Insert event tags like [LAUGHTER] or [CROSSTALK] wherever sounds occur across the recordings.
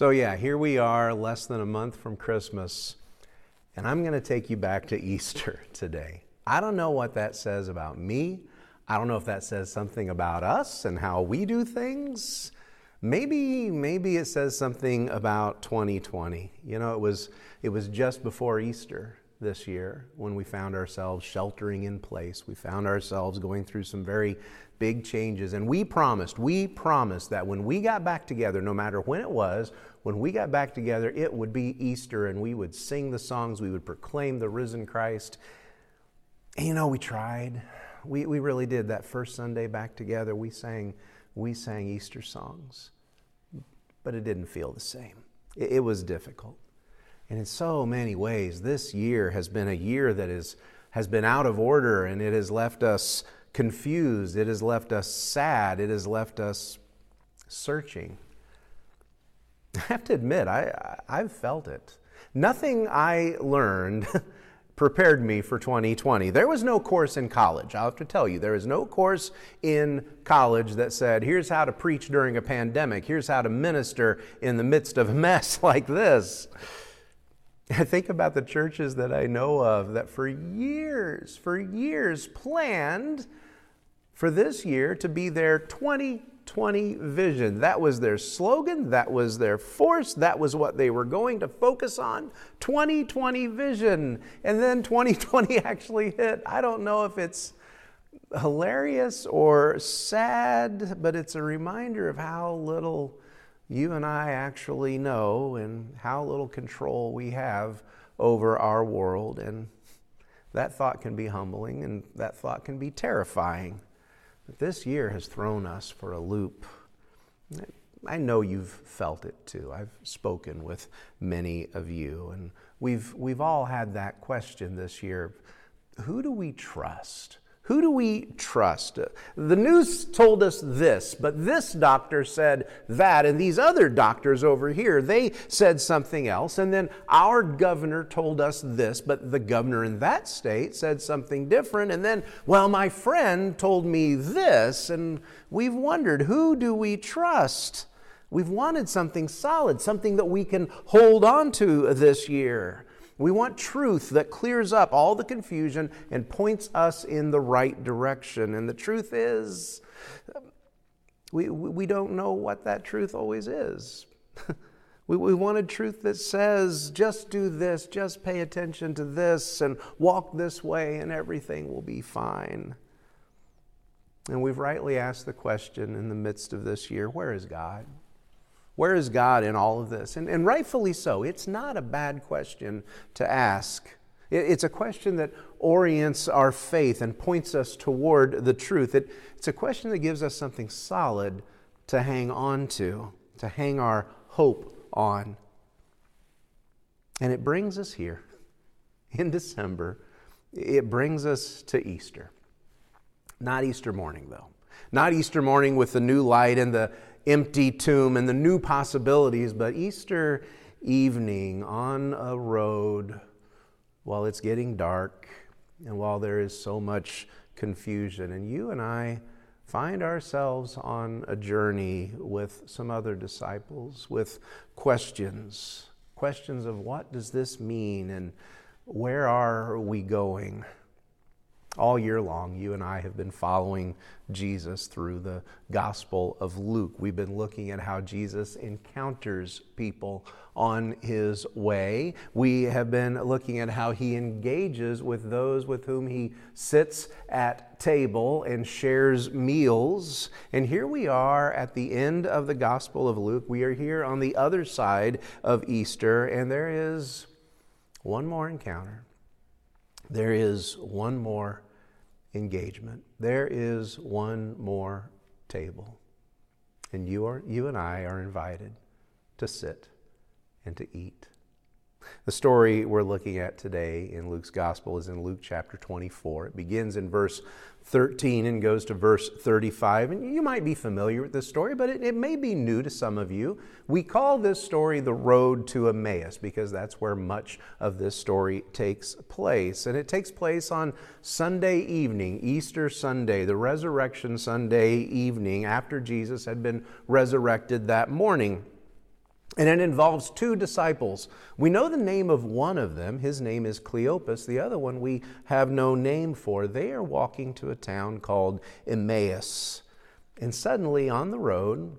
So, yeah, here we are, less than a month from Christmas, and I'm going to take you back to [LAUGHS] Easter today. I don't know what that says about me. I don't know if that says something about us and how we do things. Maybe, maybe it says something about 2020. You know, it was, it was just before Easter this year when we found ourselves sheltering in place. We found ourselves going through some very big changes. And we promised, we promised that when we got back together, no matter when it was, when we got back together, it would be Easter and we would sing the songs, we would proclaim the risen Christ. And you know, we tried. We, we really did. That first Sunday back together, we sang, we sang Easter songs. But it didn't feel the same. It, it was difficult. And in so many ways, this year has been a year that is, has been out of order and it has left us confused. It has left us sad. It has left us searching. [LAUGHS] I have to admit, I, I've felt it. Nothing I learned [LAUGHS] prepared me for 2020. There was no course in college. I'll have to tell you, there is no course in college that said, here's how to preach during a pandemic, here's how to minister in the midst of a [LAUGHS] mess like this. I [LAUGHS] think about the churches that I know of that for years, for years planned for this year to be their 2020 vision. That was their slogan, that was their force, that was what they were going to focus on 2020 vision. And then 2020 [LAUGHS] actually hit. I don't know if it's hilarious or sad, but it's a reminder of how little you and I actually know and how little control we have over our world. And that thought can be humbling and that thought can be terrifying. But this year has thrown us for a loop. I know you've felt it too. I've spoken with many of you, and we've, we've all had that question this year who do we trust? Who do we trust? The news told us this, but this doctor said that, and these other doctors over here, they said something else. And then our governor told us this, but the governor in that state said something different. And then, well, my friend told me this, and we've wondered who do we trust? We've wanted something solid, something that we can hold on to this year. We want truth that clears up all the confusion and points us in the right direction. And the truth is, we, we don't know what that truth always is. [LAUGHS] we, we wanted truth that says, just do this, just pay attention to this, and walk this way, and everything will be fine. And we've rightly asked the question in the midst of this year where is God? Where is God in all of this? And, and rightfully so. It's not a bad question to ask. It, it's a question that orients our faith and points us toward the truth. It, it's a question that gives us something solid to hang on to, to hang our hope on. And it brings us here in December. It brings us to Easter. Not Easter morning, though. Not Easter morning with the new light and the empty tomb and the new possibilities, but Easter evening on a road while it's getting dark and while there is so much confusion. And you and I find ourselves on a journey with some other disciples with questions questions of what does this mean and where are we going? All year long, you and I have been following Jesus through the Gospel of Luke. We've been looking at how Jesus encounters people on his way. We have been looking at how he engages with those with whom he sits at table and shares meals. And here we are at the end of the Gospel of Luke. We are here on the other side of Easter, and there is one more encounter there is one more engagement. There is one more table. And you, are, you and I are invited to sit and to eat. The story we're looking at today in Luke's gospel is in Luke chapter 24. It begins in verse 13 and goes to verse 35. And you might be familiar with this story, but it, it, may be new to some of you. We call this story the road to Emmaus because that's where much of this story takes place. And it takes place on Sunday evening, Easter Sunday, the resurrection Sunday evening after Jesus had been resurrected that morning. And it involves two disciples. We know the name of one of them. His name is Cleopas. The other one we have no name for. They are walking to a town called Emmaus. And suddenly on the road,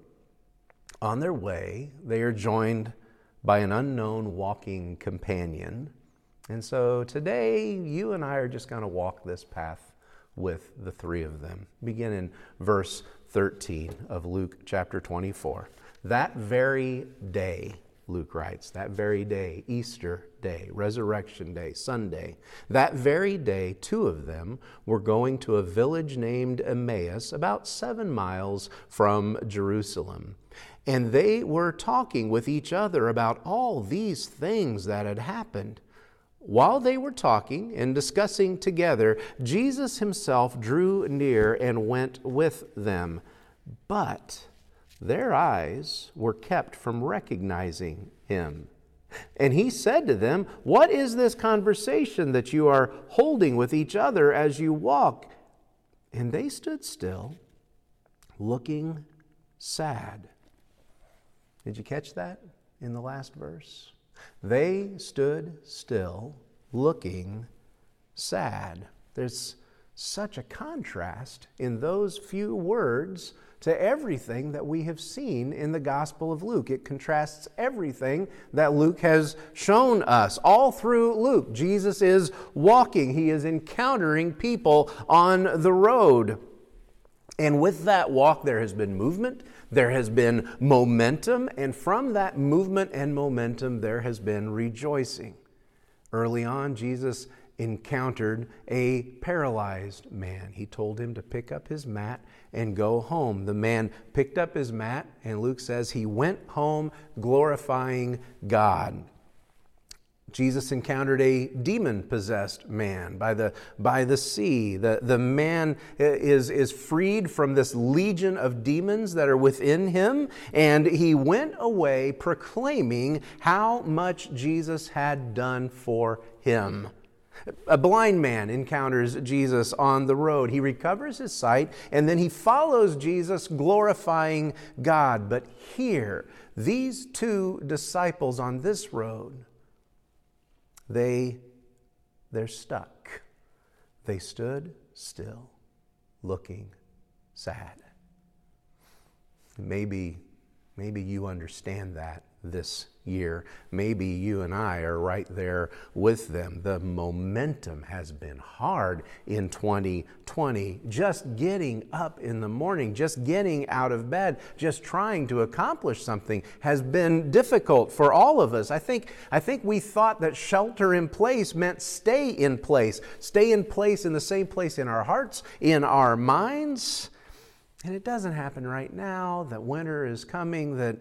on their way, they are joined by an unknown walking companion. And so today, you and I are just going to walk this path with the three of them. Begin in verse 13 of Luke chapter 24. That very day, Luke writes, that very day, Easter day, Resurrection day, Sunday, that very day, two of them were going to a village named Emmaus, about seven miles from Jerusalem. And they were talking with each other about all these things that had happened. While they were talking and discussing together, Jesus himself drew near and went with them. But their eyes were kept from recognizing him. And he said to them, What is this conversation that you are holding with each other as you walk? And they stood still, looking sad. Did you catch that in the last verse? They stood still, looking sad. There's such a contrast in those few words to everything that we have seen in the Gospel of Luke. It contrasts everything that Luke has shown us. All through Luke, Jesus is walking, he is encountering people on the road. And with that walk, there has been movement, there has been momentum, and from that movement and momentum, there has been rejoicing. Early on, Jesus encountered a paralyzed man. He told him to pick up his mat and go home. The man picked up his mat, and Luke says he went home glorifying God. Jesus encountered a demon possessed man by the, by the sea. The, the man is, is freed from this legion of demons that are within him, and he went away proclaiming how much Jesus had done for him. A blind man encounters Jesus on the road. He recovers his sight and then he follows Jesus, glorifying God. But here, these two disciples on this road, they they're stuck. They stood still, looking sad. Maybe maybe you understand that this year. Maybe you and I are right there with them. The momentum has been hard in 2020. Just getting up in the morning, just getting out of bed, just trying to accomplish something has been difficult for all of us. I think, I think we thought that shelter in place meant stay in place, stay in place in the same place in our hearts, in our minds. And it doesn't happen right now, that winter is coming, that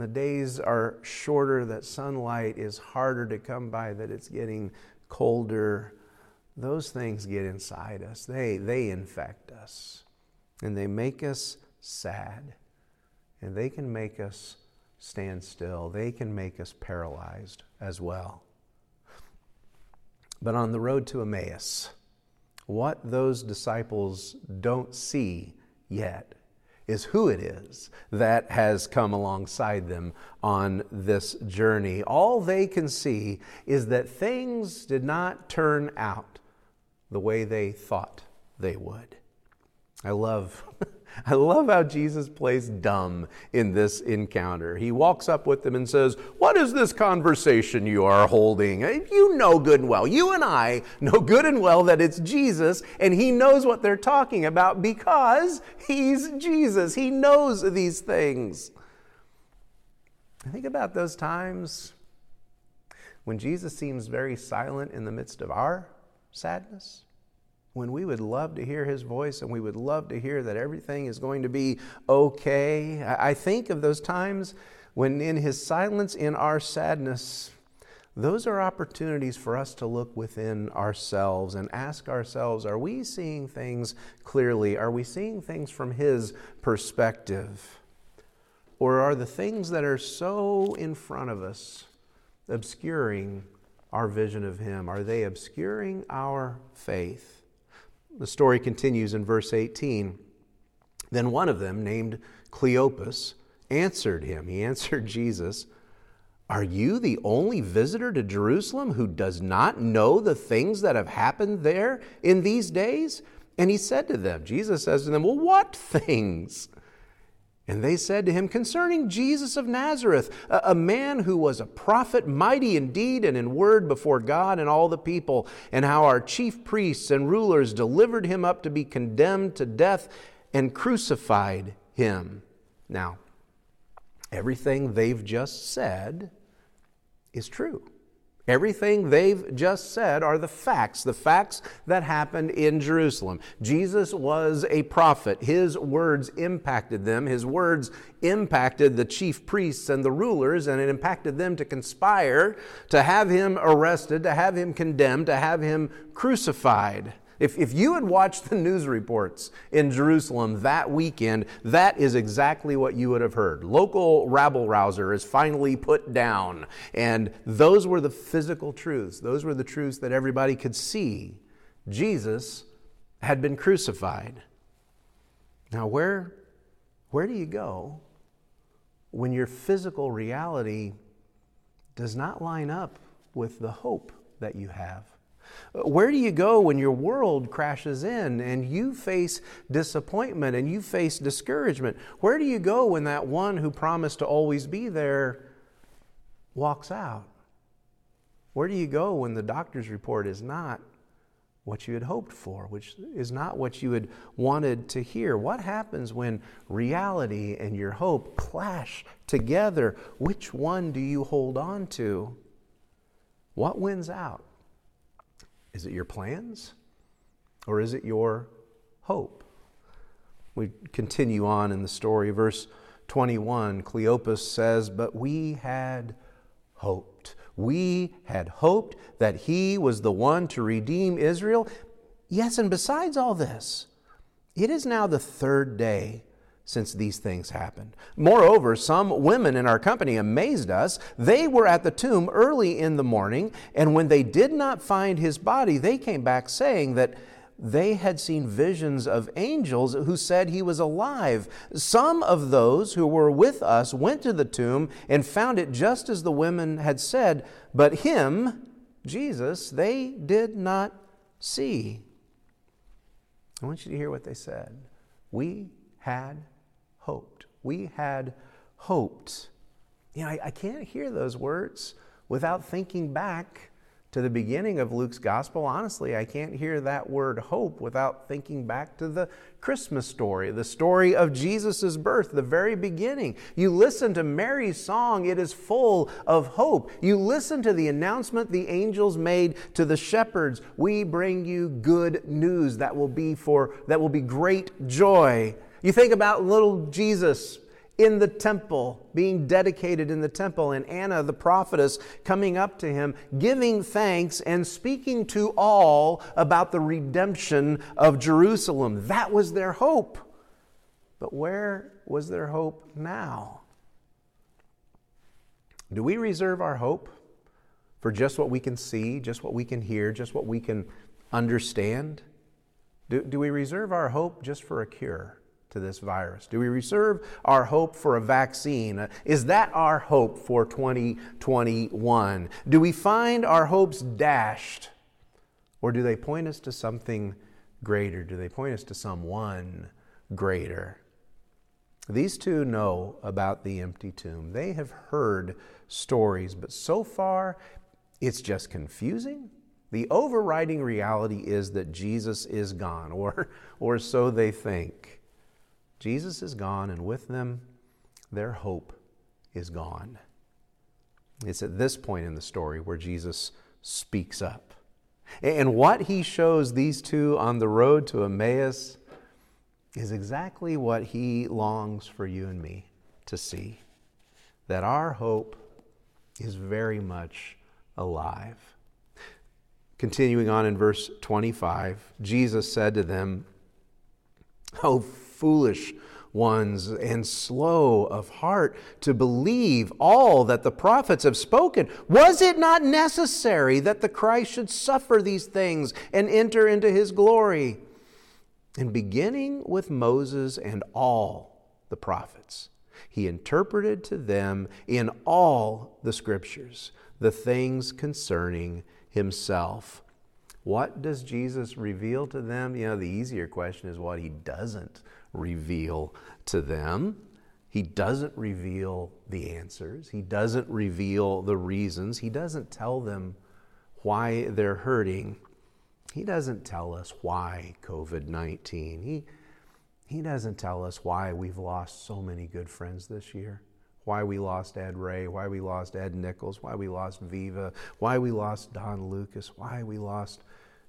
the days are shorter, that sunlight is harder to come by, that it's getting colder. Those things get inside us. They, they infect us. And they make us sad. And they can make us stand still. They can make us paralyzed as well. But on the road to Emmaus, what those disciples don't see yet is who it is that has come alongside them on this journey. All they can see is that things did not turn out the way they thought they would. I love [LAUGHS] I love how Jesus plays dumb in this encounter. He walks up with them and says, What is this conversation you are holding? Eh, you know good and well, you and I know good and well that it's Jesus, and he knows what they're talking about because he's Jesus. He knows these things. Think about those times when Jesus seems very silent in the midst of our sadness when we would love to hear his voice and we would love to hear that everything is going to be okay. I think of those times when, in his silence, in our sadness, those are opportunities for us to look within ourselves and ask ourselves are we seeing things clearly? Are we seeing things from his perspective? Or are the things that are so in front of us obscuring our vision of him? Are they obscuring our faith? The story continues in verse 18. Then one of them, named Cleopas, answered him. He [LAUGHS] answered Jesus, Are you the only visitor to Jerusalem who does not know the things that have happened there in these days? And he said to them, Jesus says to them, Well, what things? And they said to him, Concerning Jesus of Nazareth, a, man who was a prophet, mighty in deed and in word before God and all the people, and how our chief priests and rulers delivered him up to be condemned to death and crucified him. Now, everything they've just said is true. Everything they've just said are the facts, the facts that happened in Jerusalem. Jesus was a prophet. His words impacted them. His words impacted the chief priests and the rulers, and it impacted them to conspire to have him arrested, to have him condemned, to have him crucified. If, if you had watched the news reports in Jerusalem that weekend, that is exactly what you would have heard. Local rabble rouser is finally put down. And those were the physical truths. Those were the truths that everybody could see. Jesus had been crucified. Now, where, where do you go when your physical reality does not line up with the hope that you have? Where do you go when your world crashes in and you face disappointment and you face discouragement? Where do you go when that one who promised to always be there walks out? Where do you go when the doctor's report is not what you had hoped for, which is not what you had wanted to hear? What happens when reality and your hope clash together? Which one do you hold on to? What wins out? Is it your plans or is it your hope? We continue on in the story. Verse 21 Cleopas says, But we had hoped. We had hoped that he was the one to redeem Israel. Yes, and besides all this, it is now the third day since these things happened. Moreover, some women in our company amazed us. They were at the tomb early in the morning, and when they did not find his body, they came back saying that they had seen visions of angels who said he was alive. Some of those who were with us went to the tomb and found it just as the women had said, but him, Jesus, they did not see. I want you to hear what they said. We had hoped. We had hoped. You know, I, I can't hear those words without thinking back to the beginning of Luke's gospel, honestly, I can't hear that word hope without thinking back to the Christmas story, the story of Jesus' birth, the very beginning. You listen to Mary's song, it is full of hope. You listen to the announcement the angels made to the shepherds, we bring you good news that will be for that will be great joy. You think about little Jesus in the temple, being dedicated in the temple, and Anna the prophetess coming up to him, giving thanks and speaking to all about the redemption of Jerusalem. That was their hope. But where was their hope now? Do we reserve our hope for just what we can see, just what we can hear, just what we can understand? Do, do we reserve our hope just for a cure? To this virus? Do we reserve our hope for a vaccine? Is that our hope for 2021? Do we find our hopes dashed? Or do they point us to something greater? Do they point us to someone greater? These two know about the empty tomb. They have heard stories, but so far it's just confusing. The overriding reality is that Jesus is gone, [LAUGHS] or, or so they think. Jesus is gone, and with them, their hope is gone. It's at this point in the story where Jesus speaks up. And what he shows these two on the road to Emmaus is exactly what he longs for you and me to see that our hope is very much alive. Continuing on in verse 25, Jesus said to them, Oh, foolish ones and slow of heart to believe all that the prophets have spoken. Was it not necessary that the Christ should suffer these things and enter into his glory? And beginning with Moses and all the prophets, He interpreted to them in all the scriptures the things concerning himself. What does Jesus reveal to them? You know, the easier question is what he doesn't reveal to them. He doesn't reveal the answers. He doesn't reveal the reasons. He doesn't tell them why they're hurting. He doesn't tell us why COVID 19. He, he doesn't tell us why we've lost so many good friends this year, why we lost Ed Ray, why we lost Ed Nichols, why we lost Viva, why we lost Don Lucas, why we lost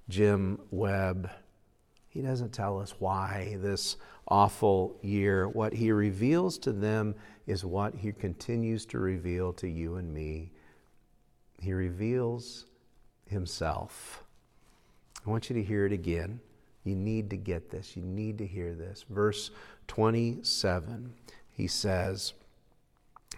Jim Webb. He doesn't tell us why this awful year. What he reveals to them is what he continues to reveal to you and me. He reveals himself. I want you to hear it again. You need to get this. You need to hear this. Verse 27, he says,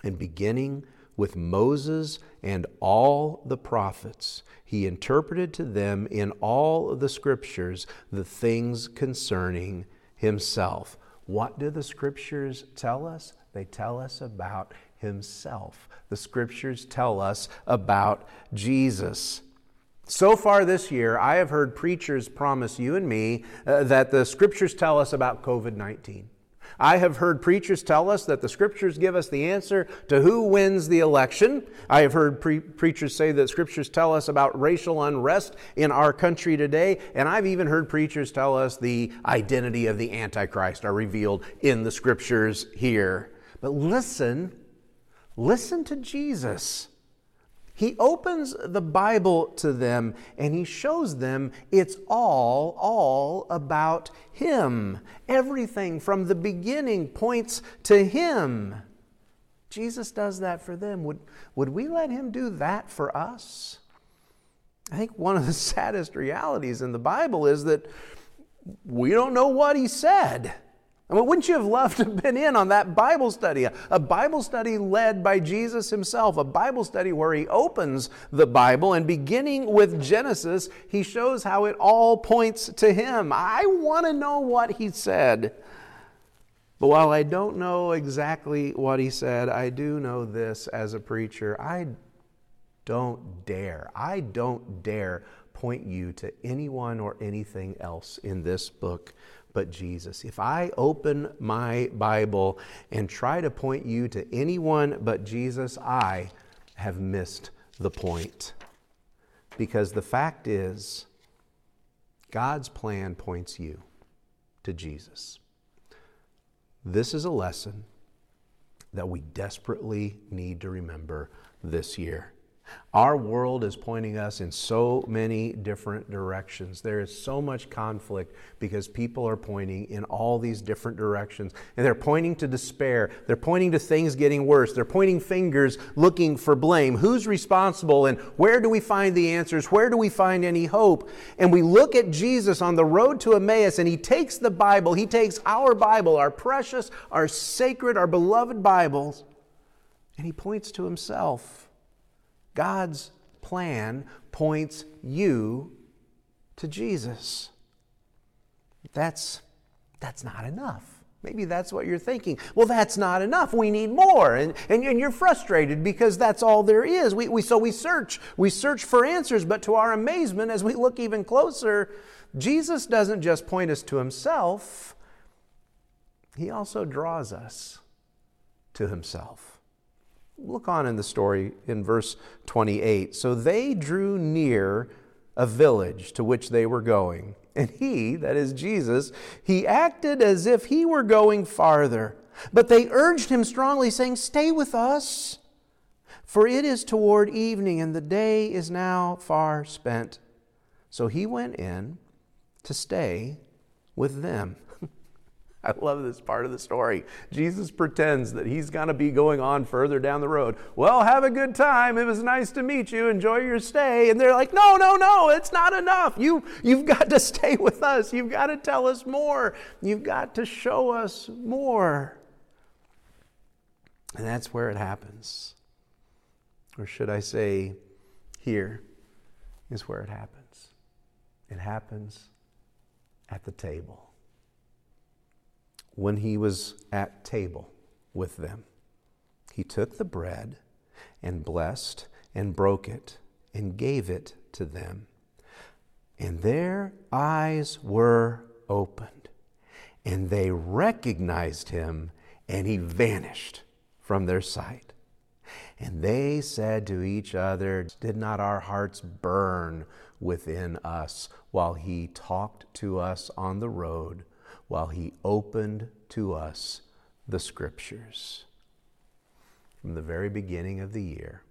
And beginning with Moses and all the prophets, he interpreted to them in all of the scriptures the things concerning himself. What do the scriptures tell us? They tell us about himself. The scriptures tell us about Jesus. So far this year, I have heard preachers promise you and me uh, that the scriptures tell us about COVID 19. I have heard preachers tell us that the scriptures give us the answer to who wins the election. I have heard pre- preachers say that scriptures tell us about racial unrest in our country today. And I've even heard preachers tell us the identity of the Antichrist are revealed in the scriptures here. But listen, listen to Jesus. He opens the Bible to them and he shows them it's all, all about him. Everything from the beginning points to him. Jesus does that for them. Would, would we let him do that for us? I think one of the [LAUGHS] saddest realities in the Bible is that we don't know what he said. I mean, wouldn't you have loved to have been in on that Bible study? A Bible study led by Jesus himself, a Bible study where he opens the Bible and beginning with Genesis, he shows how it all points to him. I want to know what he said. But while I don't know exactly what he said, I do know this as a preacher. I don't dare, I don't dare point you to anyone or anything else in this book but Jesus. If I open my Bible and try to point you to anyone but Jesus, I have missed the point. Because the fact is, God's plan points you to Jesus. This is a lesson that we desperately need to remember this year. Our world is pointing us in so many different directions. There is so much conflict because people are pointing in all these different directions. And they're pointing to despair. They're pointing to things getting worse. They're pointing fingers looking for blame. Who's responsible and where do we find the answers? Where do we find any hope? And we look at Jesus on the road to Emmaus and he takes the Bible, he takes our Bible, our precious, our sacred, our beloved Bibles, and he points to himself. God's plan points you to Jesus. That's, that's not enough. Maybe that's what you're thinking. Well, that's not enough. We need more. And, and, and, you're frustrated because that's all there is. We, we, so we search. We search for answers, but to our amazement, as we look even closer, Jesus doesn't just point us to himself, he also draws us to himself. Look on in the story in verse 28. So they drew near a village to which they were going. And he, that is Jesus, he acted as if he were going farther. But they urged him strongly, saying, Stay with us, for it is toward evening, and the day is now far spent. So he went in to stay with them. [LAUGHS] I love this part of the story. Jesus pretends that he's going to be going on further down the road. Well, have a good time. It was nice to meet you. Enjoy your stay. And they're like, no, no, no, it's not enough. You, you've got to [LAUGHS] stay with us. You've got to tell us more. You've got to show us more. And that's where it happens. Or should I say, here is where it happens. It happens at the table when he was at table with them. He took the bread and blessed and broke it and gave it to them. And their eyes were opened, and they recognized him, and he vanished from their sight. And they said to each other, Did not our hearts burn within us while he talked to us on the road, while he opened to us the scriptures? From the very beginning of the year,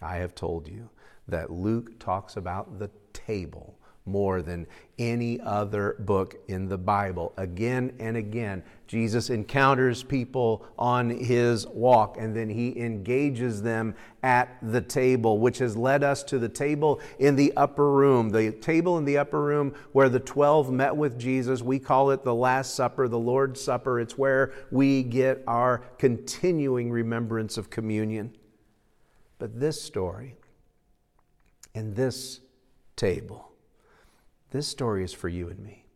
I have told you that Luke talks about the table more than any other book in the Bible. Again and again, Jesus encounters people on his walk and then he engages them at the table, which has led us to the table in the upper room. The table in the upper room where the 12 met with Jesus. We call it the Last Supper, the Lord's Supper. It's where we get our continuing remembrance of communion. But this story and this table this story is for you and me.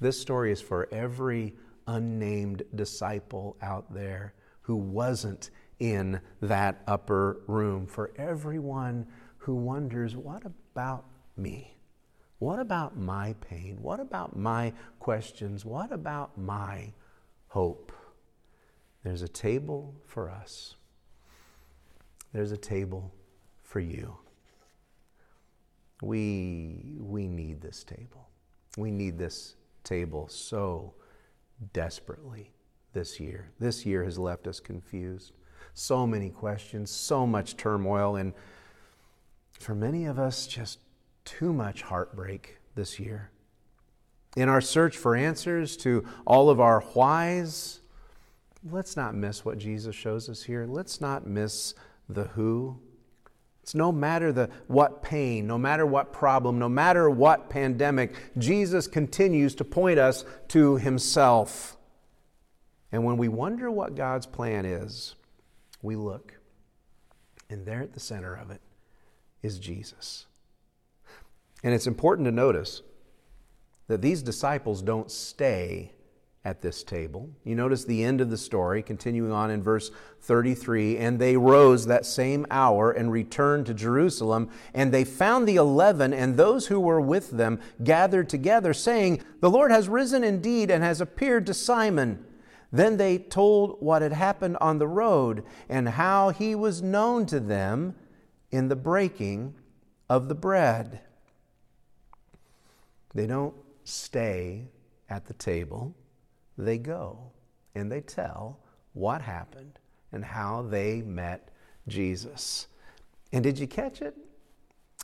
This story is for every unnamed disciple out there who wasn't in that upper room, for everyone who wonders, what about me? What about my pain? What about my questions? What about my hope? There's a table for us. There's a table for you. We, we need this table. We need this table so desperately this year. This year has left us confused. So many questions, so much turmoil, and for many of us, just too much heartbreak this year. In our search for answers to all of our whys, let's not miss what Jesus shows us here. Let's not miss the who it's no matter the what pain, no matter what problem, no matter what pandemic, Jesus continues to point us to himself. And when we wonder what God's plan is, we look, and there at the center of it is Jesus. And it's important to notice that these disciples don't stay at this table. You notice the end of the story, continuing on in verse 33 And they rose that same hour and returned to Jerusalem, and they found the eleven and those who were with them gathered together, saying, The Lord has risen indeed and has appeared to Simon. Then they told what had happened on the road and how he was known to them in the breaking of the bread. They don't stay at the table they go and they tell what happened and how they met Jesus. And did you catch it?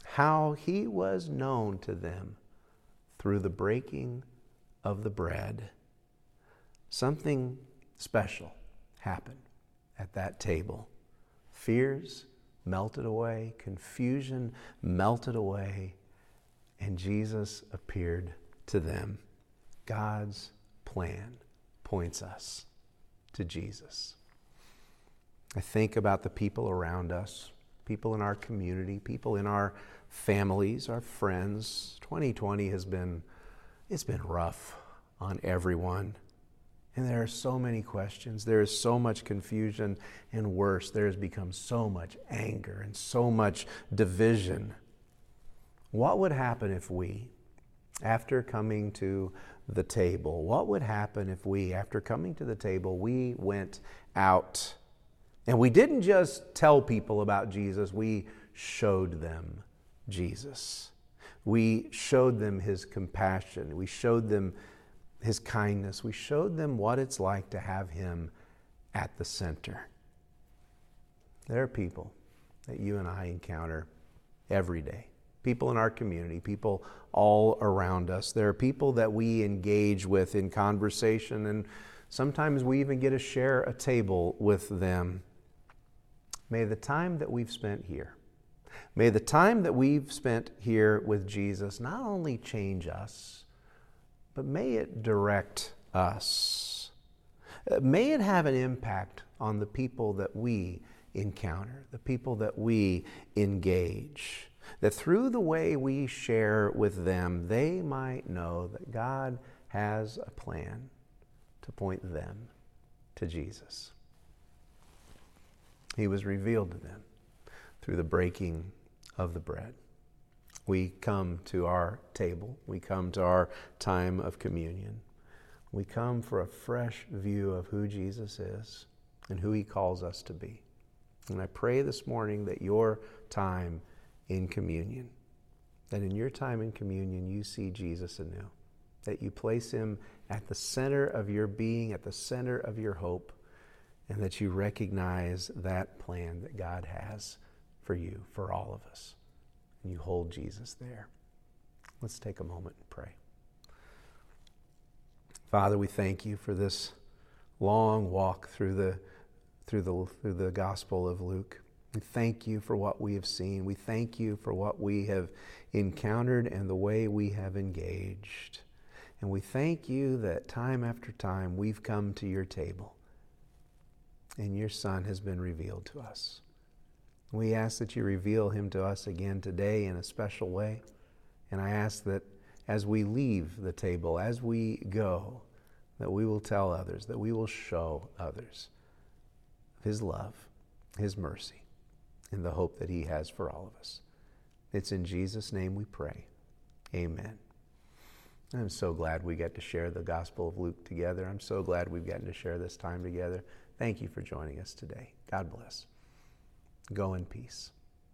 How he was known to them through the breaking of the bread. Something special happened at that table. Fears melted away, confusion melted away, and Jesus appeared to them. God's plan points us to Jesus. I think about the people around us, people in our community, people in our families, our friends. 2020 has been it's been rough on everyone. And there are so many questions. There is so much confusion, and worse, there has become so much anger and so much division. What would happen if we, after coming to the table. What would happen if we, after coming to the table, we went out and we didn't just tell people about Jesus, we showed them Jesus. We showed them his compassion. We showed them his kindness. We showed them what it's like to have him at the center. There are people that you and I encounter every day people in our community, people all around us. There are people that we engage with in conversation, and sometimes we even get to share a table with them. May the time that we've spent here, may the time that we've spent here with Jesus not only change us, but may it direct us. May it have an impact on the people that we encounter, the people that we engage that through the way we share with them, they might know that God has a plan to point them to Jesus. He was revealed to them through the breaking of the bread. We come to our table, we come to our time of communion. We come for a fresh view of who Jesus is and who he calls us to be. And I pray this morning that your time in communion, that in your time in communion you see Jesus anew, that you place him at the center of your being, at the center of your hope, and that you recognize that plan that God has for you, for all of us. And you hold Jesus there. Let's take a moment and pray. Father, we thank you for this long walk through the, through the, through the Gospel of Luke. We thank you for what we have seen. We thank you for what we have encountered and the way we have engaged. And we thank you that time after time we've come to your table and your Son has been revealed to us. We ask that you reveal him to us again today in a special way. And I ask that as we leave the table, as we go, that we will tell others, that we will show others his love, his mercy, and the hope that he has for all of us. It's in Jesus' name we pray. Amen. I'm so glad we get to share the Gospel of Luke together. I'm so glad we've gotten to share this time together. Thank you for joining us today. God bless. Go in peace.